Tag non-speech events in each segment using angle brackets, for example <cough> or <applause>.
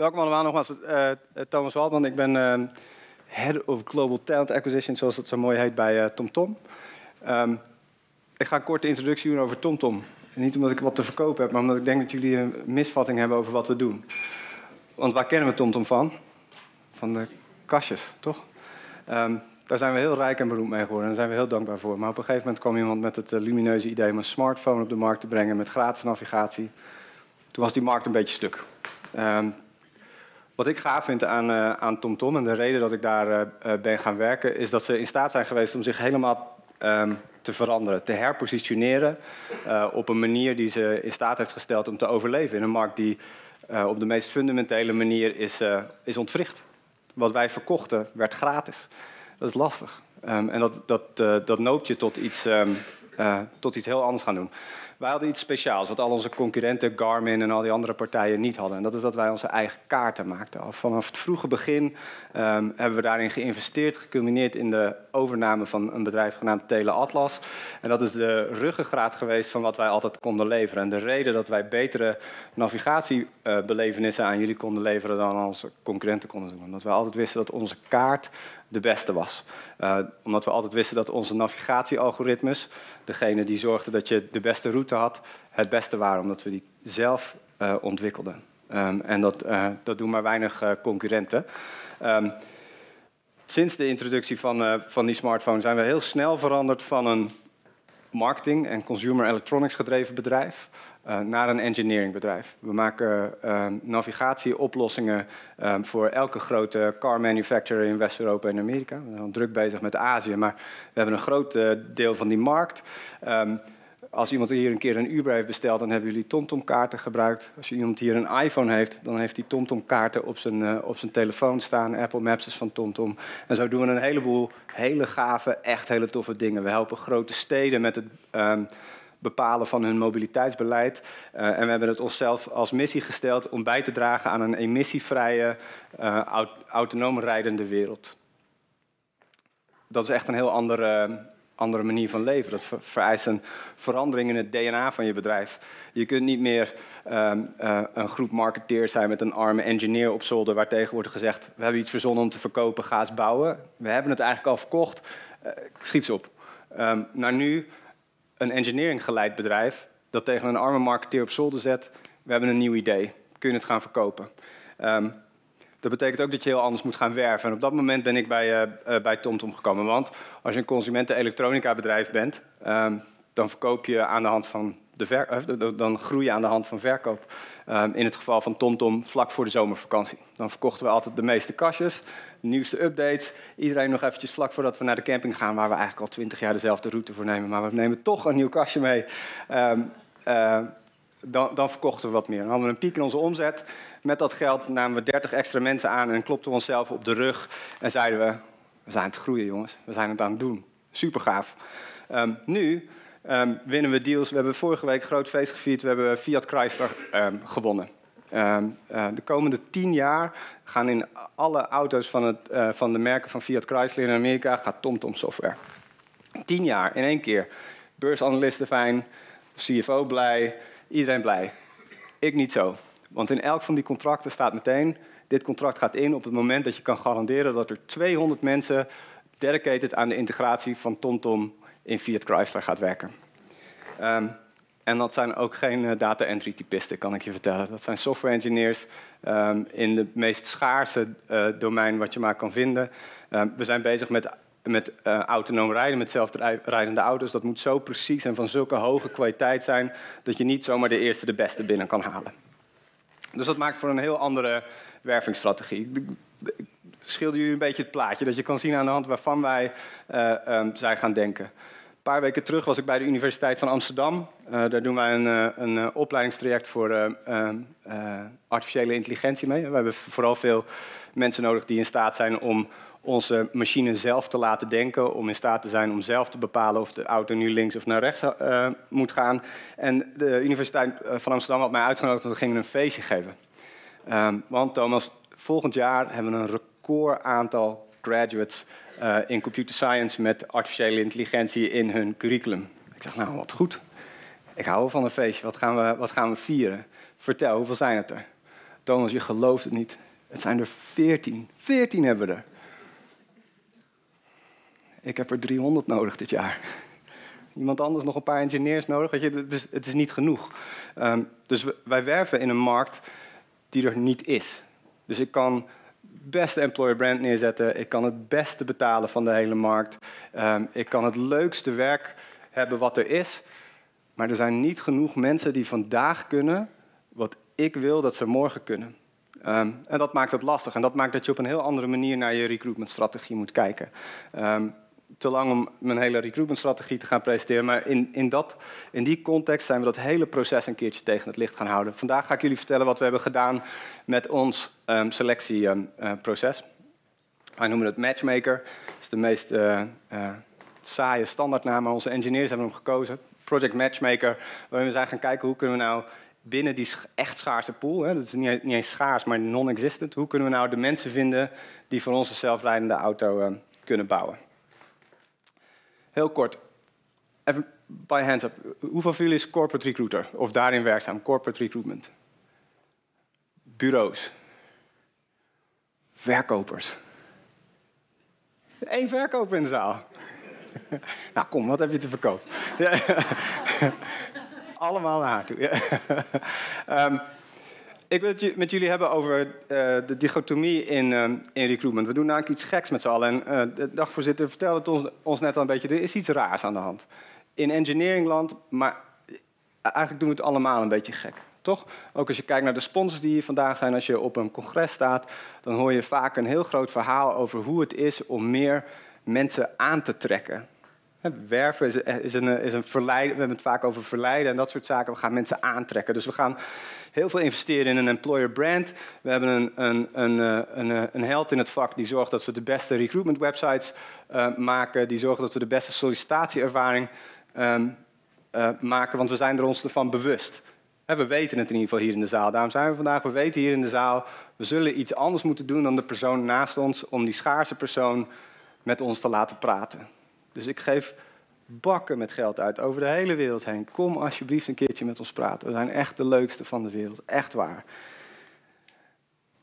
Welkom allemaal nogmaals. Uh, Thomas Waldman, ik ben uh, Head of Global Talent Acquisition, zoals het zo mooi heet bij TomTom. Um, ik ga een korte introductie doen over TomTom. Niet omdat ik wat te verkopen heb, maar omdat ik denk dat jullie een misvatting hebben over wat we doen. Want waar kennen we TomTom van? Van de kastjes, toch? Um, daar zijn we heel rijk en beroemd mee geworden en daar zijn we heel dankbaar voor. Maar op een gegeven moment kwam iemand met het lumineuze idee om een smartphone op de markt te brengen met gratis navigatie. Toen was die markt een beetje stuk. Um, wat ik gaaf vind aan, uh, aan TomTom en de reden dat ik daar uh, ben gaan werken, is dat ze in staat zijn geweest om zich helemaal um, te veranderen, te herpositioneren op een manier die ze in staat heeft gesteld om te overleven in een markt die op de meest fundamentele manier is, is ontwricht. Wat wij verkochten werd gratis. Dat is lastig. Um, en dat, dat, dat noopt je tot iets, um, tot iets heel anders gaan doen. Wij hadden iets speciaals, wat al onze concurrenten, Garmin en al die andere partijen niet hadden. En dat is dat wij onze eigen kaarten maakten. Vanaf het vroege begin um, hebben we daarin geïnvesteerd, geculmineerd in de overname van een bedrijf genaamd Tele Atlas. En dat is de ruggengraat geweest van wat wij altijd konden leveren. En de reden dat wij betere navigatiebelevenissen aan jullie konden leveren dan onze concurrenten konden doen. Omdat wij altijd wisten dat onze kaart de beste was. Uh, omdat we altijd wisten dat onze navigatiealgoritmes, degene die zorgden dat je de beste route had, het beste waren. Omdat we die zelf uh, ontwikkelden. Um, en dat, uh, dat doen maar weinig concurrenten. Um, sinds de introductie van, van die smartphone zijn we heel snel veranderd van een marketing- en consumer electronics gedreven bedrijf naar een engineeringbedrijf. We maken uh, navigatieoplossingen um, voor elke grote car manufacturer in West-Europa en Amerika. We zijn druk bezig met Azië, maar we hebben een groot deel van die markt. Um, als iemand hier een keer een Uber heeft besteld, dan hebben jullie TomTom-kaarten gebruikt. Als iemand hier een iPhone heeft, dan heeft hij TomTom-kaarten op zijn, op zijn telefoon staan. Apple Maps is van TomTom. En zo doen we een heleboel hele gave, echt hele toffe dingen. We helpen grote steden met het um, bepalen van hun mobiliteitsbeleid. Uh, en we hebben het onszelf als missie gesteld om bij te dragen aan een emissievrije, uh, autonoom rijdende wereld. Dat is echt een heel andere andere manier van leven. Dat vereist een verandering in het DNA van je bedrijf. Je kunt niet meer um, uh, een groep marketeers zijn met een arme engineer op zolder... waar tegen wordt gezegd, we hebben iets verzonnen om te verkopen, ga eens bouwen. We hebben het eigenlijk al verkocht, uh, schiet op. Naar nu een engineering geleid bedrijf dat tegen een arme marketeer op zolder zet... we hebben een nieuw idee, kun je het gaan verkopen. Um, dat betekent ook dat je heel anders moet gaan werven. En op dat moment ben ik bij, uh, bij TomTom gekomen. Want als je een consumenten-elektronica bedrijf bent, um, dan verkoop je aan de hand van uh, dan groei je aan de hand van verkoop. Um, in het geval van TomTom vlak voor de zomervakantie. Dan verkochten we altijd de meeste kastjes, de nieuwste updates. Iedereen nog eventjes vlak voordat we naar de camping gaan, waar we eigenlijk al twintig jaar dezelfde route voor nemen. Maar we nemen toch een nieuw kastje mee. Um, uh, dan, dan, verkochten we wat meer. Dan hadden we een piek in onze omzet. Met dat geld namen we 30 extra mensen aan en klopten we onszelf op de rug. En zeiden we, we zijn het groeien jongens, we zijn het aan het doen. Super gaaf. Nu um, winnen we deals. We hebben vorige week groot feest gevierd. We hebben Fiat Chrysler um, gewonnen. Uh, de komende tien jaar gaan in alle auto's van, het, uh, van de merken van Fiat Chrysler in Amerika gaat TomTom software. Tien jaar in één keer. Beursanalisten fijn, CFO blij, Iedereen blij. Ik niet zo. Want in elk van die contracten staat meteen... dit contract gaat in op het moment dat je kan garanderen... dat er 200 mensen dedicated aan de integratie van TomTom in Fiat Chrysler gaat werken. Um, en dat zijn ook geen uh, data entry typisten, kan ik je vertellen. Dat zijn software engineers um, in het meest schaarse uh, domein wat je maar kan vinden. Um, we zijn bezig met met uh, autonoom rijden, met zelfrijdende auto's, dat moet zo precies en van zulke hoge kwaliteit zijn dat je niet zomaar de eerste de beste binnen kan halen. Dus dat maakt voor een heel andere wervingsstrategie. Ik schilder jullie een beetje het plaatje, dat je kan zien aan de hand waarvan wij uh, zijn gaan denken. Een paar weken terug was ik bij de Universiteit van Amsterdam. Uh, daar doen wij een, een uh, opleidingstraject voor artificiële intelligentie mee. We hebben vooral veel mensen nodig die in staat zijn om onze machine zelf te laten denken, om in staat te zijn om zelf te bepalen of de auto nu links of naar rechts moet gaan. En de Universiteit eh, van Amsterdam had mij uitgenodigd dat we gingen een feestje geven. Um, want Thomas, volgend jaar hebben we een record aantal graduates uh, in computer science met artificiële intelligentie in hun curriculum. Ik zeg, nou wat goed. Ik hou van een feestje. Wat gaan we, wat gaan we vieren? Vertel, hoeveel zijn het er? Thomas, je gelooft het niet. Het zijn er 14. 14 hebben we er. Ik heb er 300 nodig dit jaar. Iemand anders nog een paar engineers nodig. Je, het, is, het is niet genoeg. Um, dus wij werven in een markt die er niet is. Dus ik kan beste employer brand neerzetten. Ik kan het beste betalen van de hele markt. Um, ik kan het leukste werk hebben wat er is. Maar er zijn niet genoeg mensen die vandaag kunnen wat ik wil dat ze morgen kunnen. Um, en dat maakt het lastig. En dat maakt dat je op een heel andere manier naar je recruitmentstrategie moet kijken. Um, te lang om mijn hele recruitmentstrategie te gaan presenteren. Maar in, in, dat, in die context zijn we dat hele proces een keertje tegen het licht gaan houden. Vandaag ga ik jullie vertellen wat we hebben gedaan met ons um, selectieproces. Wij noemen het Matchmaker. Dat is de meest uh, uh, saaie standaardnaam, maar onze engineers hebben hem gekozen. Project Matchmaker, waarin we zijn gaan kijken hoe kunnen we nou binnen die echt schaarse pool, hè, dat is niet, niet eens schaars, maar non-existent, hoe kunnen we nou de mensen vinden die voor onze zelfrijdende auto uh, kunnen bouwen. Heel kort, even by hands up. Hoeveel van jullie is corporate recruiter of daarin werkzaam, corporate recruitment? Bureaus. Verkopers. Eén verkoper in de zaal. <laughs> nou, kom, wat heb je te verkopen? <laughs> Allemaal naar haar toe. um, <laughs> ik wil het met jullie hebben over uh, de dichotomie in, uh, in recruitment. We doen namelijk iets geks met z'n allen. En uh, de dagvoorzitter vertelde ons, ons, net al een beetje. Er is iets raars aan de hand. In engineeringland, maar eigenlijk doen we het allemaal een beetje gek. Toch? Ook als je kijkt naar de sponsors die hier vandaag zijn, als je op een congres staat, dan hoor je vaak een heel groot verhaal over hoe het is om meer mensen aan te trekken. Werven is, is, een, is een verleiden. We hebben het vaak over verleiden en dat soort zaken. We gaan mensen aantrekken. Dus we gaan heel veel investeren in een employer brand. We hebben een, een, een, eh, een, eh, een held in het vak die zorgt dat we de beste recruitment websites uh, maken. Die zorgt dat we de beste sollicitatieervaring uh, maken. Want we zijn er ons ervan bewust. we weten het in ieder geval hier in de zaal. Daarom zijn we vandaag. We weten hier in de zaal. We zullen iets anders moeten doen dan de persoon naast ons. Om die schaarse persoon met ons te laten praten. Dus ik geef bakken met geld uit over de hele wereld heen. Kom alsjeblieft een keertje met ons praten. We zijn echt de leukste van de wereld. Echt waar.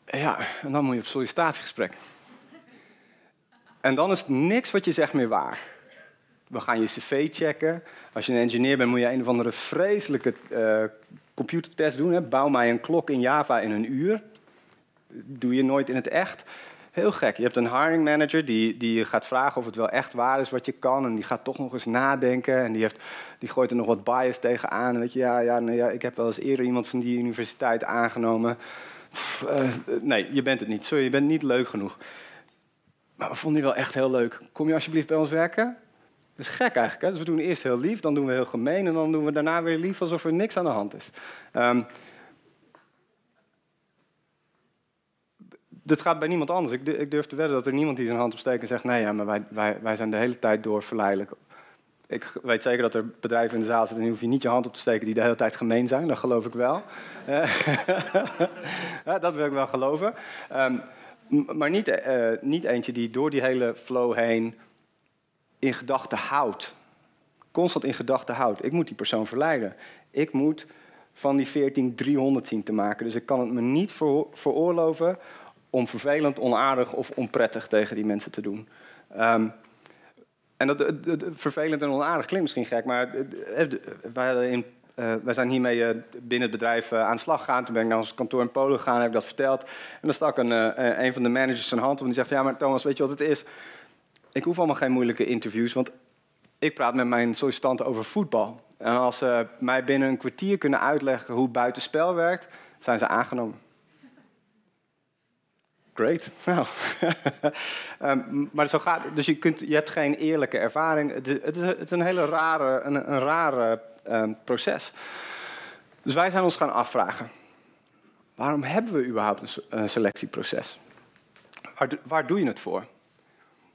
Ja, en dan moet je op sollicitatiegesprek. En dan is niks wat je zegt meer waar. We gaan je cv checken. Als je een engineer bent, moet je een of andere vreselijke uh, computertest doen. Hè. Bouw mij een klok in Java in een uur. Doe je nooit in het echt. Heel gek. Je hebt een hiring manager die, die gaat vragen of het wel echt waar is wat je kan. En die gaat toch nog eens nadenken. En die, heeft, die gooit er nog wat bias tegenaan. En weet je, ja, ja, ja, ik heb wel eens eerder iemand van die universiteit aangenomen. uh, nee, je bent het niet. Sorry, je bent niet leuk genoeg. Maar we vonden je wel echt heel leuk. Kom je alsjeblieft bij ons werken? Dat is gek eigenlijk. Hè? Dus we doen eerst heel lief, dan doen we heel gemeen... en dan doen we daarna weer lief alsof er niks aan de hand is. Um, dit gaat bij niemand anders. Ik, ik, durf te wedden dat er niemand die zijn hand opsteekt en zegt... nee, ja, maar wij, wij, wij zijn de hele tijd door verleidelijk. Ik weet zeker dat er bedrijven in de zaal zitten... en hoef je niet je hand op te steken die de hele tijd gemeen zijn. Dat geloof ik wel. <laughs> ja, dat wil ik wel geloven. Um, maar niet, uh, niet eentje die door die hele flow heen in gedachten houdt. Constant in gedachten houdt. Ik moet die persoon verleiden. Ik moet van die 14 300 zien te maken. Dus ik kan het me niet veroorloven om vervelend, onaardig of onprettig tegen die mensen te doen. Um, en dat, vervelend en onaardig klinkt misschien gek, maar wij, in, uh, wij zijn hiermee uh, binnen het bedrijf uh, aan de slag gegaan. Toen ben ik naar ons kantoor in Polen gegaan, heb ik dat verteld. En dan stak een, een van de managers zijn hand op en die zegt... ja, maar Thomas, weet je wat het is? Ik hoef allemaal geen moeilijke interviews, want ik praat met mijn sollicitanten over voetbal. En als ze mij binnen een kwartier kunnen uitleggen hoe buitenspel werkt, zijn ze aangenomen. Great. <laughs> Nou. um, maar zo gaat Dus je, kunt, je hebt geen eerlijke ervaring. Het is, het is, het is een hele rare, een, een rare um, proces. Dus wij zijn ons gaan afvragen. Waarom hebben we überhaupt een, een selectieproces? Waar, waar doe je het voor?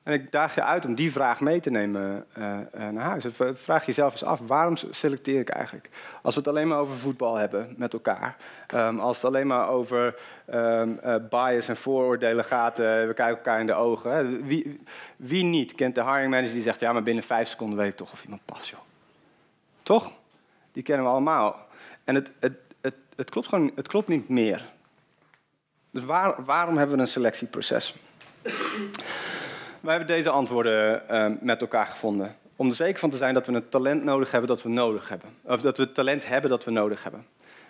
En ik daag je uit om die vraag mee te nemen uh, uh, naar huis. Vraag jezelf eens af, waarom selecteer ik eigenlijk? Als we het alleen maar over voetbal hebben met elkaar. Um, als het alleen maar over um, uh, bias en vooroordelen gaat, we kijken elkaar in de ogen. Wie, wie, niet kent de hiring manager die zegt, ja, maar binnen vijf seconden weet ik toch of iemand past, joh. Toch? Die kennen we allemaal. En het, het, het, het klopt gewoon het klopt niet meer. Dus waar, waarom hebben we een selectieproces? Wij hebben deze antwoorden uh, met elkaar gevonden. Om er zeker van te zijn dat we het talent nodig hebben dat we nodig hebben. Of dat we het talent hebben dat we nodig hebben.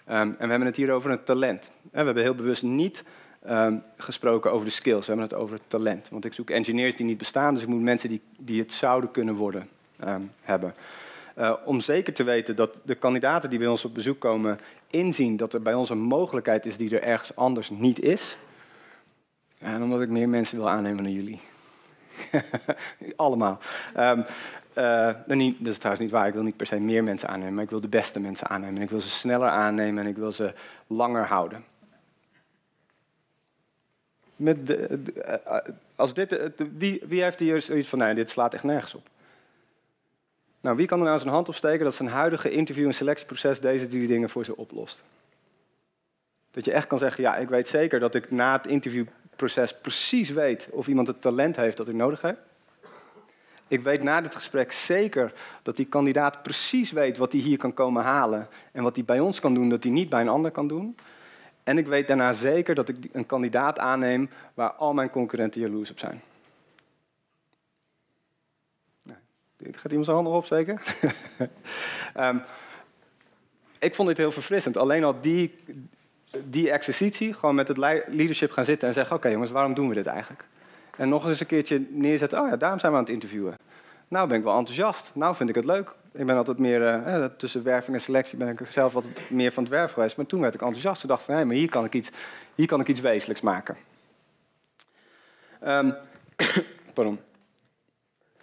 Um, en we hebben het hier over een talent. En we hebben heel bewust niet um, gesproken over de skills. We hebben het over het talent. Want ik zoek engineers die niet bestaan, dus ik moet mensen die, die het zouden kunnen worden um, hebben. Uh, om zeker te weten dat de kandidaten die bij ons op bezoek komen inzien dat er bij ons een mogelijkheid is die er ergens anders niet is. En omdat ik meer mensen wil aannemen dan jullie. <laughs> Allemaal. Um, uh, niet, dat is trouwens niet waar. Ik wil niet per se meer mensen aannemen, maar ik wil de beste mensen aannemen. En ik wil ze sneller aannemen en ik wil ze langer houden. Met de, uh, als dit, wie, wie heeft hier zoiets van, nee, dit slaat echt nergens op? Nou, wie kan er nou zijn hand opsteken dat zijn huidige interview- en selectieproces deze drie dingen voor ze oplost? Dat je echt kan zeggen, ja, ik weet zeker dat ik na het interviewproces precies weet of iemand het talent heeft dat ik nodig heb. Ik weet na dit gesprek zeker dat die kandidaat precies weet wat hij hier kan komen halen en wat hij bij ons kan doen dat hij niet bij een ander kan doen. En ik weet daarna zeker dat ik een kandidaat aanneem waar al mijn concurrenten jaloers op zijn. Gaat iemand zijn handen opsteken? um, <laughs> ik vond dit heel verfrissend. Alleen al die, die exercitie, gewoon met het leadership gaan zitten en zeggen: Oké jongens, waarom doen we dit eigenlijk? En nog eens een keertje neerzetten: Oh ja, daarom zijn we aan het interviewen. Nou ben ik wel enthousiast. Nou vind ik het leuk. Ik ben altijd meer, uh, tussen werving en selectie ben ik zelf altijd meer van het werf geweest. Maar toen werd ik enthousiast. Toen dacht van, hé, maar hier kan ik iets, hier kan ik iets wezenlijks maken. <coughs> Um.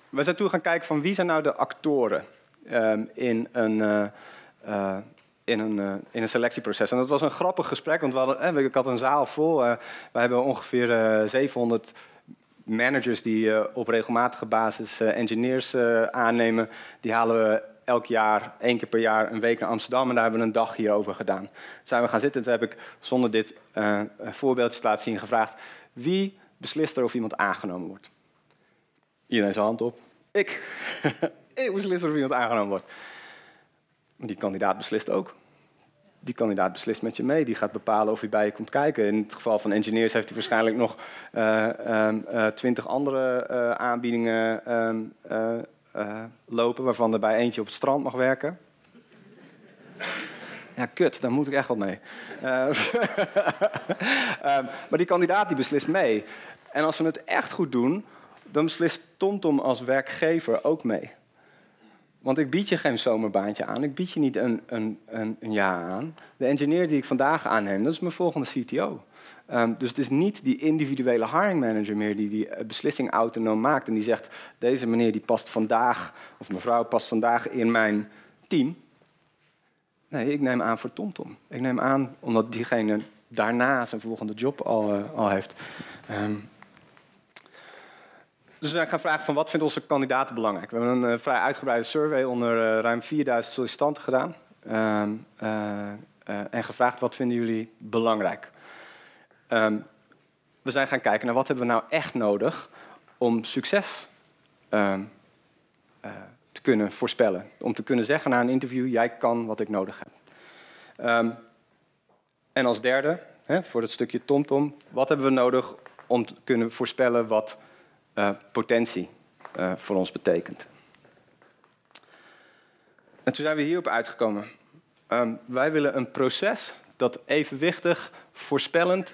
We zijn toen gaan kijken van wie zijn nou de actoren um, in een... Uh, uh, in een, uh, in een selectieproces. En dat was een grappig gesprek, want we hadden, ik had een zaal vol. Uh, we hebben ongeveer 700 managers die op regelmatige basis engineers aannemen. Die halen we elk jaar, één keer per jaar, een week naar Amsterdam. En daar hebben we een dag hierover gedaan. Toen zijn we gaan zitten en toen heb ik zonder dit voorbeeldje te laten zien gevraagd... wie beslist er of iemand aangenomen wordt? Iedereen zijn hand op. Ik. <laughs> ik beslis of iemand aangenomen wordt. Die kandidaat beslist ook. Die kandidaat beslist met je mee. Die gaat bepalen of hij bij je komt kijken. In het geval van engineers heeft hij waarschijnlijk nog uh, uh, twintig andere uh, aanbiedingen ehm, lopen, waarvan er bij eentje op het strand mag werken. Ja, kut, daar moet ik echt wat mee. um, <laughs> maar die kandidaat die beslist mee. En als we het echt goed doen, dan beslist TomTom als werkgever ook mee. Want ik bied je geen zomerbaantje aan, ik bied je niet een, een, een, een jaar aan. De engineer die ik vandaag aanneem, dat is mijn volgende CTO. Um, dus het is niet die individuele hiring manager meer die die eh, beslissing autonoom maakt en die zegt: deze meneer die past vandaag, of mevrouw past vandaag in mijn team. Nee, ik neem aan voor TomTom. Ik neem aan omdat diegene daarna zijn volgende job al, uh, al heeft. Um, dus we gaan vragen van wat vindt onze kandidaten belangrijk. We hebben een uh, vrij uitgebreide survey onder uh, ruim 4000 sollicitanten gedaan. Uh, en gevraagd wat vinden jullie belangrijk. Um, we zijn gaan kijken naar wat hebben we nou echt nodig om succes ehm, te kunnen voorspellen. Om te kunnen zeggen na een interview, jij kan wat ik nodig heb. En als derde, hè, voor het stukje TomTom, wat hebben we nodig om te kunnen voorspellen wat uh, potentie uh, voor ons betekent. En toen zijn we hierop uitgekomen. Um, wij willen een proces dat evenwichtig, voorspellend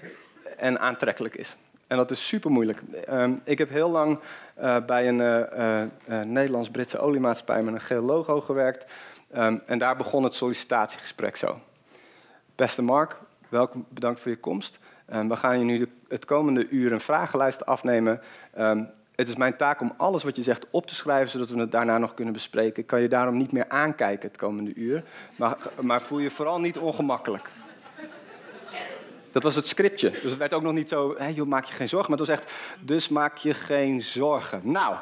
en aantrekkelijk is. En dat is super moeilijk. Um, ik heb heel lang uh, bij een Nederlands-Britse oliemaatschappij met een geel logo gewerkt. Um, en daar begon het sollicitatiegesprek zo. Beste Mark, welkom, bedankt voor je komst. Um, we gaan je nu de, het komende uur een vragenlijst afnemen. Um, het is mijn taak om alles wat je zegt op te schrijven, zodat we het daarna nog kunnen bespreken. Ik kan je daarom niet meer aankijken het komende uur. Maar, maar voel je vooral niet ongemakkelijk. Dat was het scriptje. Dus het werd ook nog niet zo, hey, joh, maak je geen zorgen. Maar het was echt, dus maak je geen zorgen. Nou,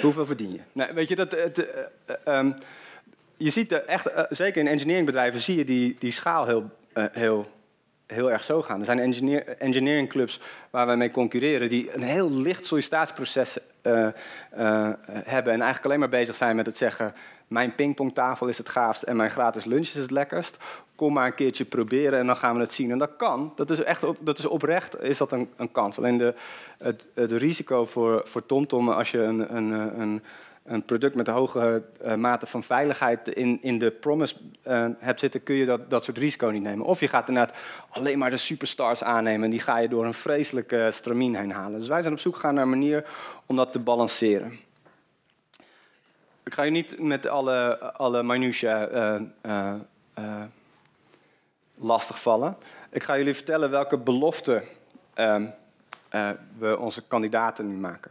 hoeveel verdien je? Nou, weet je, dat, het, uh, um, je ziet de, echt, uh, zeker in engineeringbedrijven zie je die, die schaal heel, uh, heel heel erg zo gaan. Er zijn engineer, engineering clubs waar we mee concurreren die een heel licht sollicitatieproces uh, uh, hebben en eigenlijk alleen maar bezig zijn met het zeggen mijn pingpongtafel is het gaafst en mijn gratis lunch is het lekkerst. Kom maar een keertje proberen en dan gaan we het zien. En dat kan, dat is echt dat is oprecht is dat een, een kans. Alleen de, het, het risico voor, voor TomTom als je een, een, een een product met een hoge uh, mate van veiligheid in, in de promise uh, hebt zitten, kun je dat, dat soort risico niet nemen. Of je gaat inderdaad alleen maar de superstars aannemen en die ga je door een vreselijke stramien heen halen. Dus wij zijn op zoek gegaan naar een manier om dat te balanceren. Ik ga je niet met alle, alle minutiae uh, lastig vallen. Ik ga jullie vertellen welke beloften ehm, we onze kandidaten nu maken.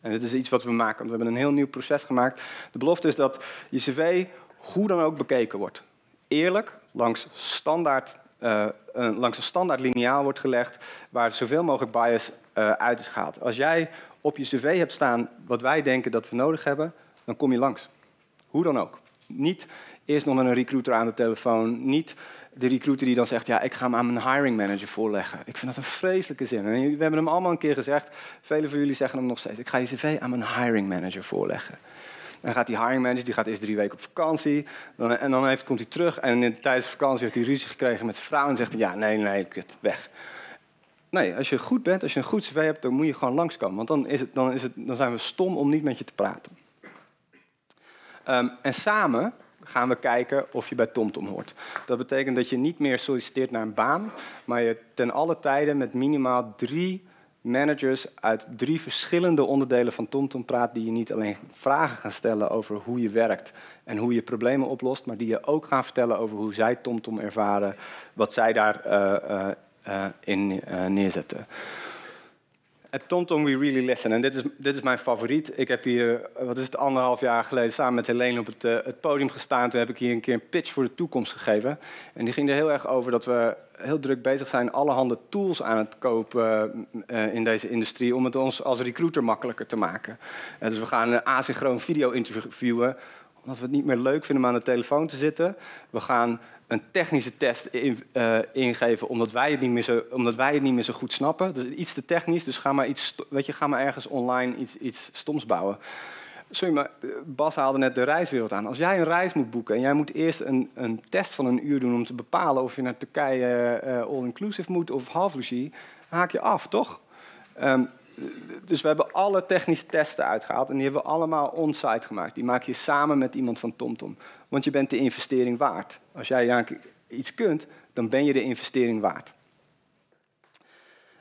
En dit is iets wat we maken. We hebben een heel nieuw proces gemaakt. De belofte is dat je cv hoe dan ook bekeken wordt. Eerlijk, langs, standaard, uh, langs een standaard lineaal wordt gelegd, waar zoveel mogelijk bias uh, uit is gehaald. Als jij op je cv hebt staan wat wij denken dat we nodig hebben, dan kom je langs. Hoe dan ook. Niet eerst nog met een recruiter aan de telefoon, niet de recruiter die dan zegt, ja, ik ga hem aan mijn hiring manager voorleggen. Ik vind dat een vreselijke zin. En we hebben hem allemaal een keer gezegd. Velen van jullie zeggen hem nog steeds. Ik ga je cv aan mijn hiring manager voorleggen. Dan gaat die hiring manager, die gaat eerst drie weken op vakantie. Dan, en dan heeft, komt hij terug en in, tijdens de vakantie heeft hij ruzie gekregen met zijn vrouw. En zegt ja, nee, nee, kut, weg. Nee, als je goed bent, als je een goed cv hebt, dan moet je gewoon langskomen. Want dan, is het, dan, is het, dan zijn we stom om niet met je te praten. Um, en samen gaan we kijken of je bij TomTom hoort. Dat betekent dat je niet meer solliciteert naar een baan, maar je ten alle tijden met minimaal drie managers uit drie verschillende onderdelen van TomTom praat, die je niet alleen vragen gaan stellen over hoe je werkt en hoe je problemen oplost, maar die je ook gaan vertellen over hoe zij TomTom ervaren, wat zij daarin uh, uh, in neerzetten. At TomTom We Really Listen. En dit is, is mijn favoriet. Ik heb hier, wat is het, anderhalf jaar geleden samen met Helene op het, uh, het podium gestaan. Toen heb ik hier een keer een pitch voor de toekomst gegeven. En die ging er heel erg over dat we heel druk bezig zijn allerhande tools aan het kopen uh, in deze industrie om het ons als recruiter makkelijker te maken. Dus we gaan een asynchroon video interviewen omdat we het niet meer leuk vinden om aan de telefoon te zitten. We gaan een technische test in, uh, ingeven omdat wij, het niet meer zo, omdat wij het niet meer zo goed snappen. Dus iets te technisch, dus ga maar, iets, weet je, ga maar ergens online iets, iets stoms bouwen. Sorry, maar eh, Bas haalde net de reiswereld aan. Als jij een reis moet boeken en jij moet eerst een, een test van een uur doen om te bepalen of je naar Turkije uh, all-inclusive moet of half haak je af, toch? Um, dus we hebben alle technische testen uitgehaald en die hebben we allemaal on-site gemaakt. Die maak je samen met iemand van TomTom. Want je bent de investering waard. Als jij iets kunt, dan ben je de investering waard.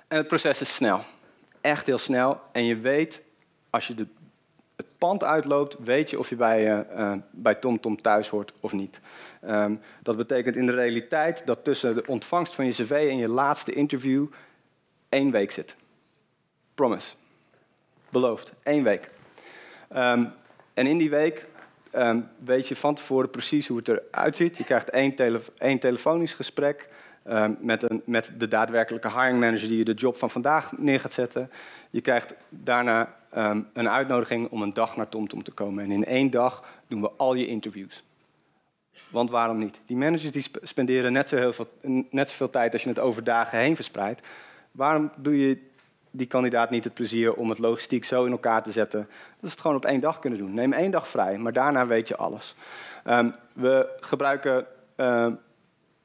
En het proces is snel. Echt heel snel. En je weet, als je de, het pand uitloopt, weet je of je bij, uh, bij TomTom thuis hoort of niet. Um, dat betekent in de realiteit dat tussen de ontvangst van je cv en je laatste interview één week zit. Promise. Beloofd. Eén week. Um, en in die week um, weet je van tevoren precies hoe het eruit ziet. Je krijgt één, tele één telefonisch gesprek um, met, een, met de daadwerkelijke hiring manager die je de job van vandaag neer gaat zetten. Je krijgt daarna een uitnodiging om een dag naar TomTom te komen. En in één dag doen we al je interviews. Want waarom niet? Die managers die spenderen net, zo veel, net zoveel tijd als je het over dagen heen verspreidt. Waarom doe je die kandidaat niet het plezier om het logistiek zo in elkaar te zetten. Dat ze het gewoon op één dag kunnen doen. Neem één dag vrij, maar daarna weet je alles. Um, we gebruiken uh,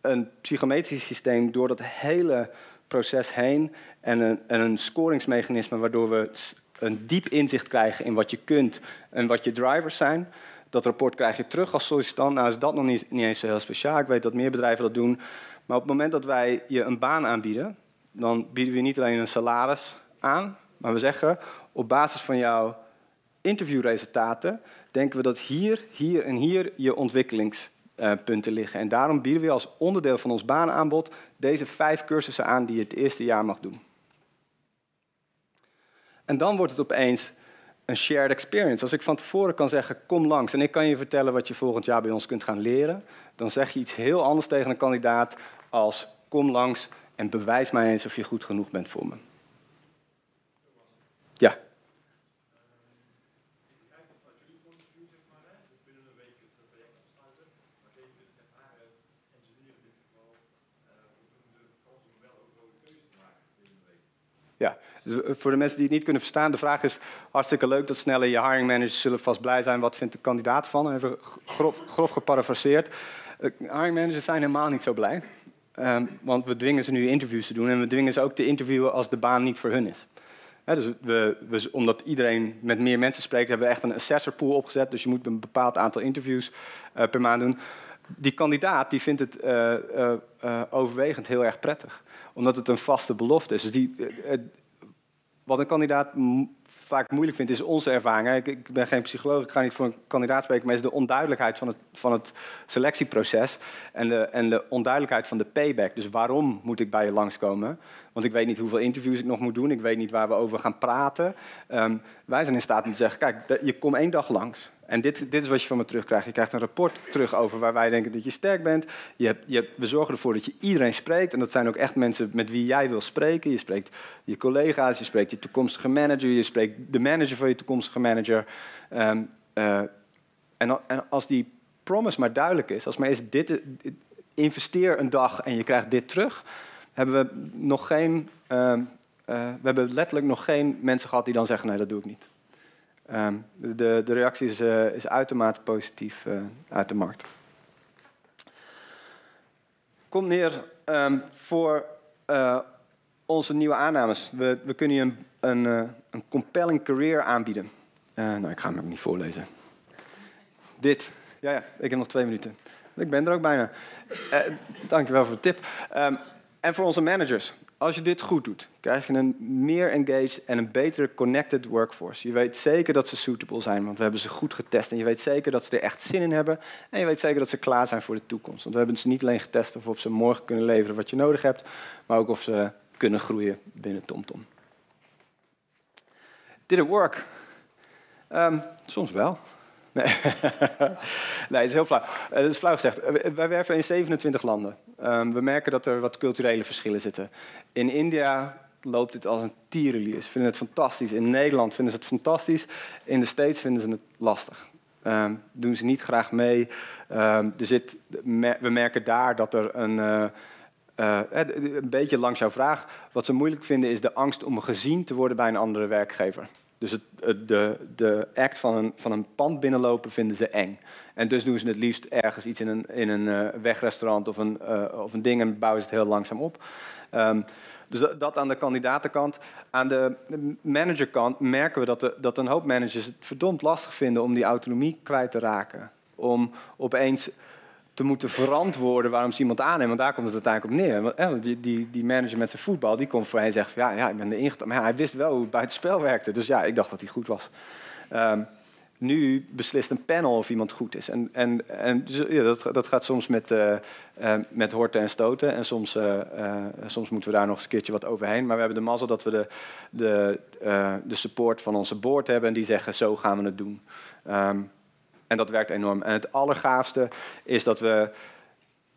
een psychometrisch systeem door dat hele proces heen en een, en een scoringsmechanisme waardoor we een diep inzicht krijgen in wat je kunt en wat je drivers zijn. Dat rapport krijg je terug als sollicitant. Nou is dat nog niet, niet eens zo heel speciaal. Ik weet dat meer bedrijven dat doen. Maar op het moment dat wij je een baan aanbieden, dan bieden we niet alleen een salaris aan, maar we zeggen op basis van jouw interviewresultaten denken we dat hier, hier en hier je ontwikkelingspunten liggen. En daarom bieden we als onderdeel van ons baanaanbod deze vijf cursussen aan die je het eerste jaar mag doen. En dan wordt het opeens een shared experience. Als ik van tevoren kan zeggen, kom langs en ik kan je vertellen wat je volgend jaar bij ons kunt gaan leren, dan zeg je iets heel anders tegen een kandidaat als kom langs en bewijs mij eens of je goed genoeg bent voor me. Ja. Ja, dus voor de mensen die het niet kunnen verstaan, de vraag is hartstikke leuk, dat snelle je hiring managers zullen vast blij zijn. Wat vindt de kandidaat van? Even grof, grof geparafraseerd. Hiring managers zijn helemaal niet zo blij. Um, want we dwingen ze nu interviews te doen en we dwingen ze ook te interviewen als de baan niet voor hun is. dus we, we, omdat iedereen met meer mensen spreekt, hebben we echt een assessor pool opgezet. Dus je moet een bepaald aantal interviews uh, per maand doen. Die kandidaat die vindt het uh, uh, overwegend heel erg prettig, omdat het een vaste belofte is. Dus die, wat een kandidaat vaak moeilijk vindt, is onze ervaring. Ik, ik, ben geen psycholoog, ik ga niet voor een kandidaat spreken, maar is de onduidelijkheid van het, van het selectieproces en de, en de onduidelijkheid van de payback. Dus waarom moet ik bij je langskomen? Want ik weet niet hoeveel interviews ik nog moet doen, ik weet niet waar we over gaan praten. Um, wij zijn in staat om te zeggen, kijk, je komt één dag langs. En dit, dit is wat je van me terugkrijgt. Je krijgt een rapport terug over waar wij denken dat je sterk bent. Je je, we zorgen ervoor dat je iedereen spreekt. En dat zijn ook echt mensen met wie jij wil spreken. Je spreekt je collega's, je spreekt je toekomstige manager, je spreekt de manager van je toekomstige manager. Uh, en, en, als die promise maar duidelijk is, als maar is dit, investeer een dag en je krijgt dit terug, hebben we nog geen, uh, uh, we hebben letterlijk nog geen mensen gehad die dan zeggen nee, dat doe ik niet. Um, de, de, reactie is, uh, is uitermate positief uh, uit de markt. Komt neer um, voor uh, onze nieuwe aannames. We, we kunnen je een, een, een, compelling career aanbieden. nou, ik ga hem ook niet voorlezen. Dit. Ja, ja, ik heb nog twee minuten. Ik ben er ook bijna. dankjewel voor de tip. Um, en voor onze managers. Als je dit goed doet, krijg je een meer engaged en een betere connected workforce. Je weet zeker dat ze suitable zijn, want we hebben ze goed getest. En je weet zeker dat ze er echt zin in hebben. En je weet zeker dat ze klaar zijn voor de toekomst. Want we hebben ze niet alleen getest of ze morgen kunnen leveren wat je nodig hebt, maar ook of ze kunnen groeien binnen TomTom. Did it work? Um, soms wel. Nee, <laughs> nee het is heel flauw. Het eh, is flauw gezegd. Eh, wij werven in 27 landen. Um, we merken dat er wat culturele verschillen zitten. In India loopt dit als een tierenlier. Vinden het fantastisch. In Nederland vinden ze het fantastisch. In de States vinden ze het lastig. Um, doen ze niet graag mee. Um, er zit, we merken daar dat er een... Uh, een beetje langs jouw vraag. Wat ze moeilijk vinden is de angst om gezien te worden bij een andere werkgever. Dus het, de, de act van een, van een pand binnenlopen vinden ze eng. En dus doen ze het liefst ergens iets in een, in een uh, wegrestaurant of een, uh, of een ding en bouwen ze het heel langzaam op. Um, dus dat aan de kandidatenkant. Aan de managerkant merken we dat, de, dat een hoop managers het verdomd lastig vinden om die autonomie kwijt te raken. Om opeens te moeten verantwoorden waarom ze iemand aannemen. Want daar komt het uiteindelijk op neer. Want, die, die, die manager met zijn voetbal, die komt voor en zegt... ja, ja ik ben erin Maar hij wist wel hoe het buitenspel werkte. Dus ja, ik dacht dat hij goed was. Um, nu beslist een panel of iemand goed is. En, en, en dus, ja, dat, dat gaat soms met, uh, uh, met horten en stoten. En soms, uh, soms moeten we daar nog eens een keertje wat overheen. Maar we hebben de mazzel dat we de, de, de support van onze board hebben. En die zeggen, zo gaan we het doen. Um, en dat werkt enorm. En het allergaafste is dat we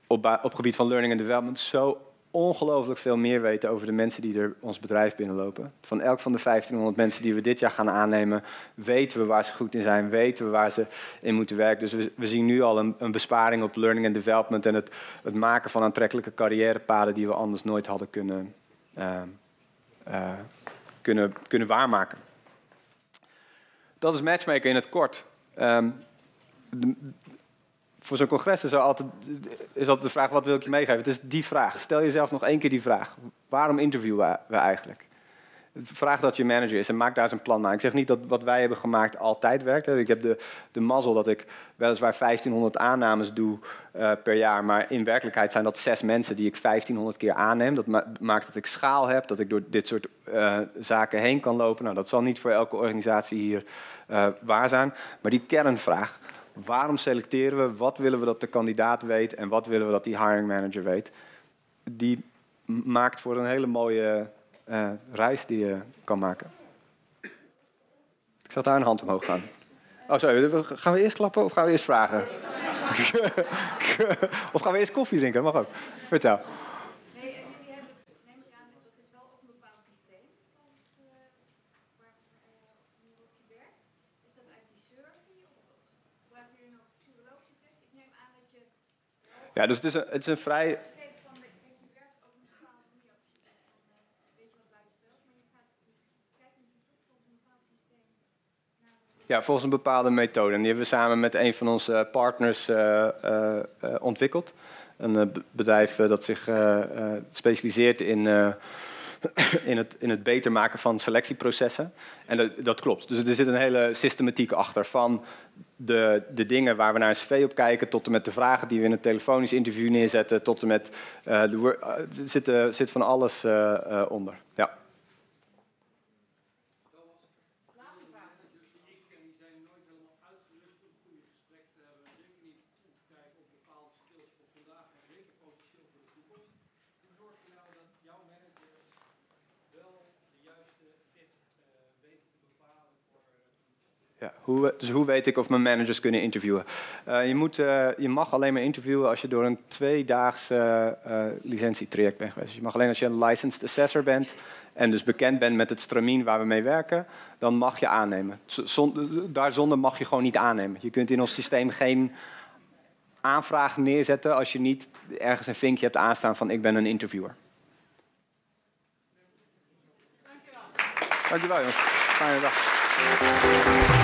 op, op gebied van learning and development zo ongelooflijk veel meer weten over de mensen die er ons bedrijf binnenlopen. Van elk van de 1500 mensen die we dit jaar gaan aannemen, weten we waar ze goed in zijn, weten we waar ze in moeten werken. Dus we, zien nu al een, een, besparing op learning and development en het, het, maken van aantrekkelijke carrièrepaden die we anders nooit hadden kunnen, uh, uh, kunnen, kunnen waarmaken. Dat is matchmaker in het kort. Um, voor zo'n congres is, altijd, is altijd de vraag, wat wil ik je meegeven? Het is die vraag. Stel jezelf nog één keer die vraag. Waarom interviewen we eigenlijk? Vraag dat je manager is en maak daar eens een plan naar. Ik zeg niet dat wat wij hebben gemaakt altijd werkt. Ik heb de, de mazzel dat ik weliswaar 1500 aannames doe uh, per jaar. Maar in werkelijkheid zijn dat zes mensen die ik 1500 keer aanneem. Dat ma maakt dat ik schaal heb, dat ik door dit soort uh, zaken heen kan lopen. Nou, dat zal niet voor elke organisatie hier uh, waar zijn. Maar die kernvraag, waarom selecteren we, wat willen we dat de kandidaat weet en wat willen we dat die hiring manager weet, die maakt voor een hele mooie uh, reis die je kan maken. Ik zat daar een hand omhoog gaan. Oh, sorry. Gaan we eerst klappen of gaan we eerst vragen? <laughs> of gaan we eerst koffie drinken? Mag ook. Vertel. Ik neem aan dat je... Ja, dus het is een, het is een vrij... Ja, volgens een bepaalde methode. En die hebben we samen met een van onze partners eh, eh, eh, ontwikkeld. Een bedrijf dat zich specialiseert in in, het, in het beter maken van selectieprocessen. En dat, dat, klopt. Dus er zit een hele systematiek achter van de, de dingen waar we naar een cv op kijken, tot en met de vragen die we in een telefonisch interview neerzetten, tot en met de, er zit, zit van alles onder. Ja. Ja, hoe, dus hoe weet ik of mijn managers kunnen interviewen? Uh, je, moet, uh, je mag alleen maar interviewen als je door een tweedaagse uh, licentietraject bent geweest. Dus je mag alleen als je een licensed assessor bent en dus bekend bent met het stramien waar we mee werken, dan mag je aannemen. Zon, daarzonder mag je gewoon niet aannemen. Je kunt in ons systeem geen aanvraag neerzetten als je niet ergens een vinkje hebt aanstaan van ik ben een interviewer. Dankjewel. Dankjewel jongens. Fijne dag.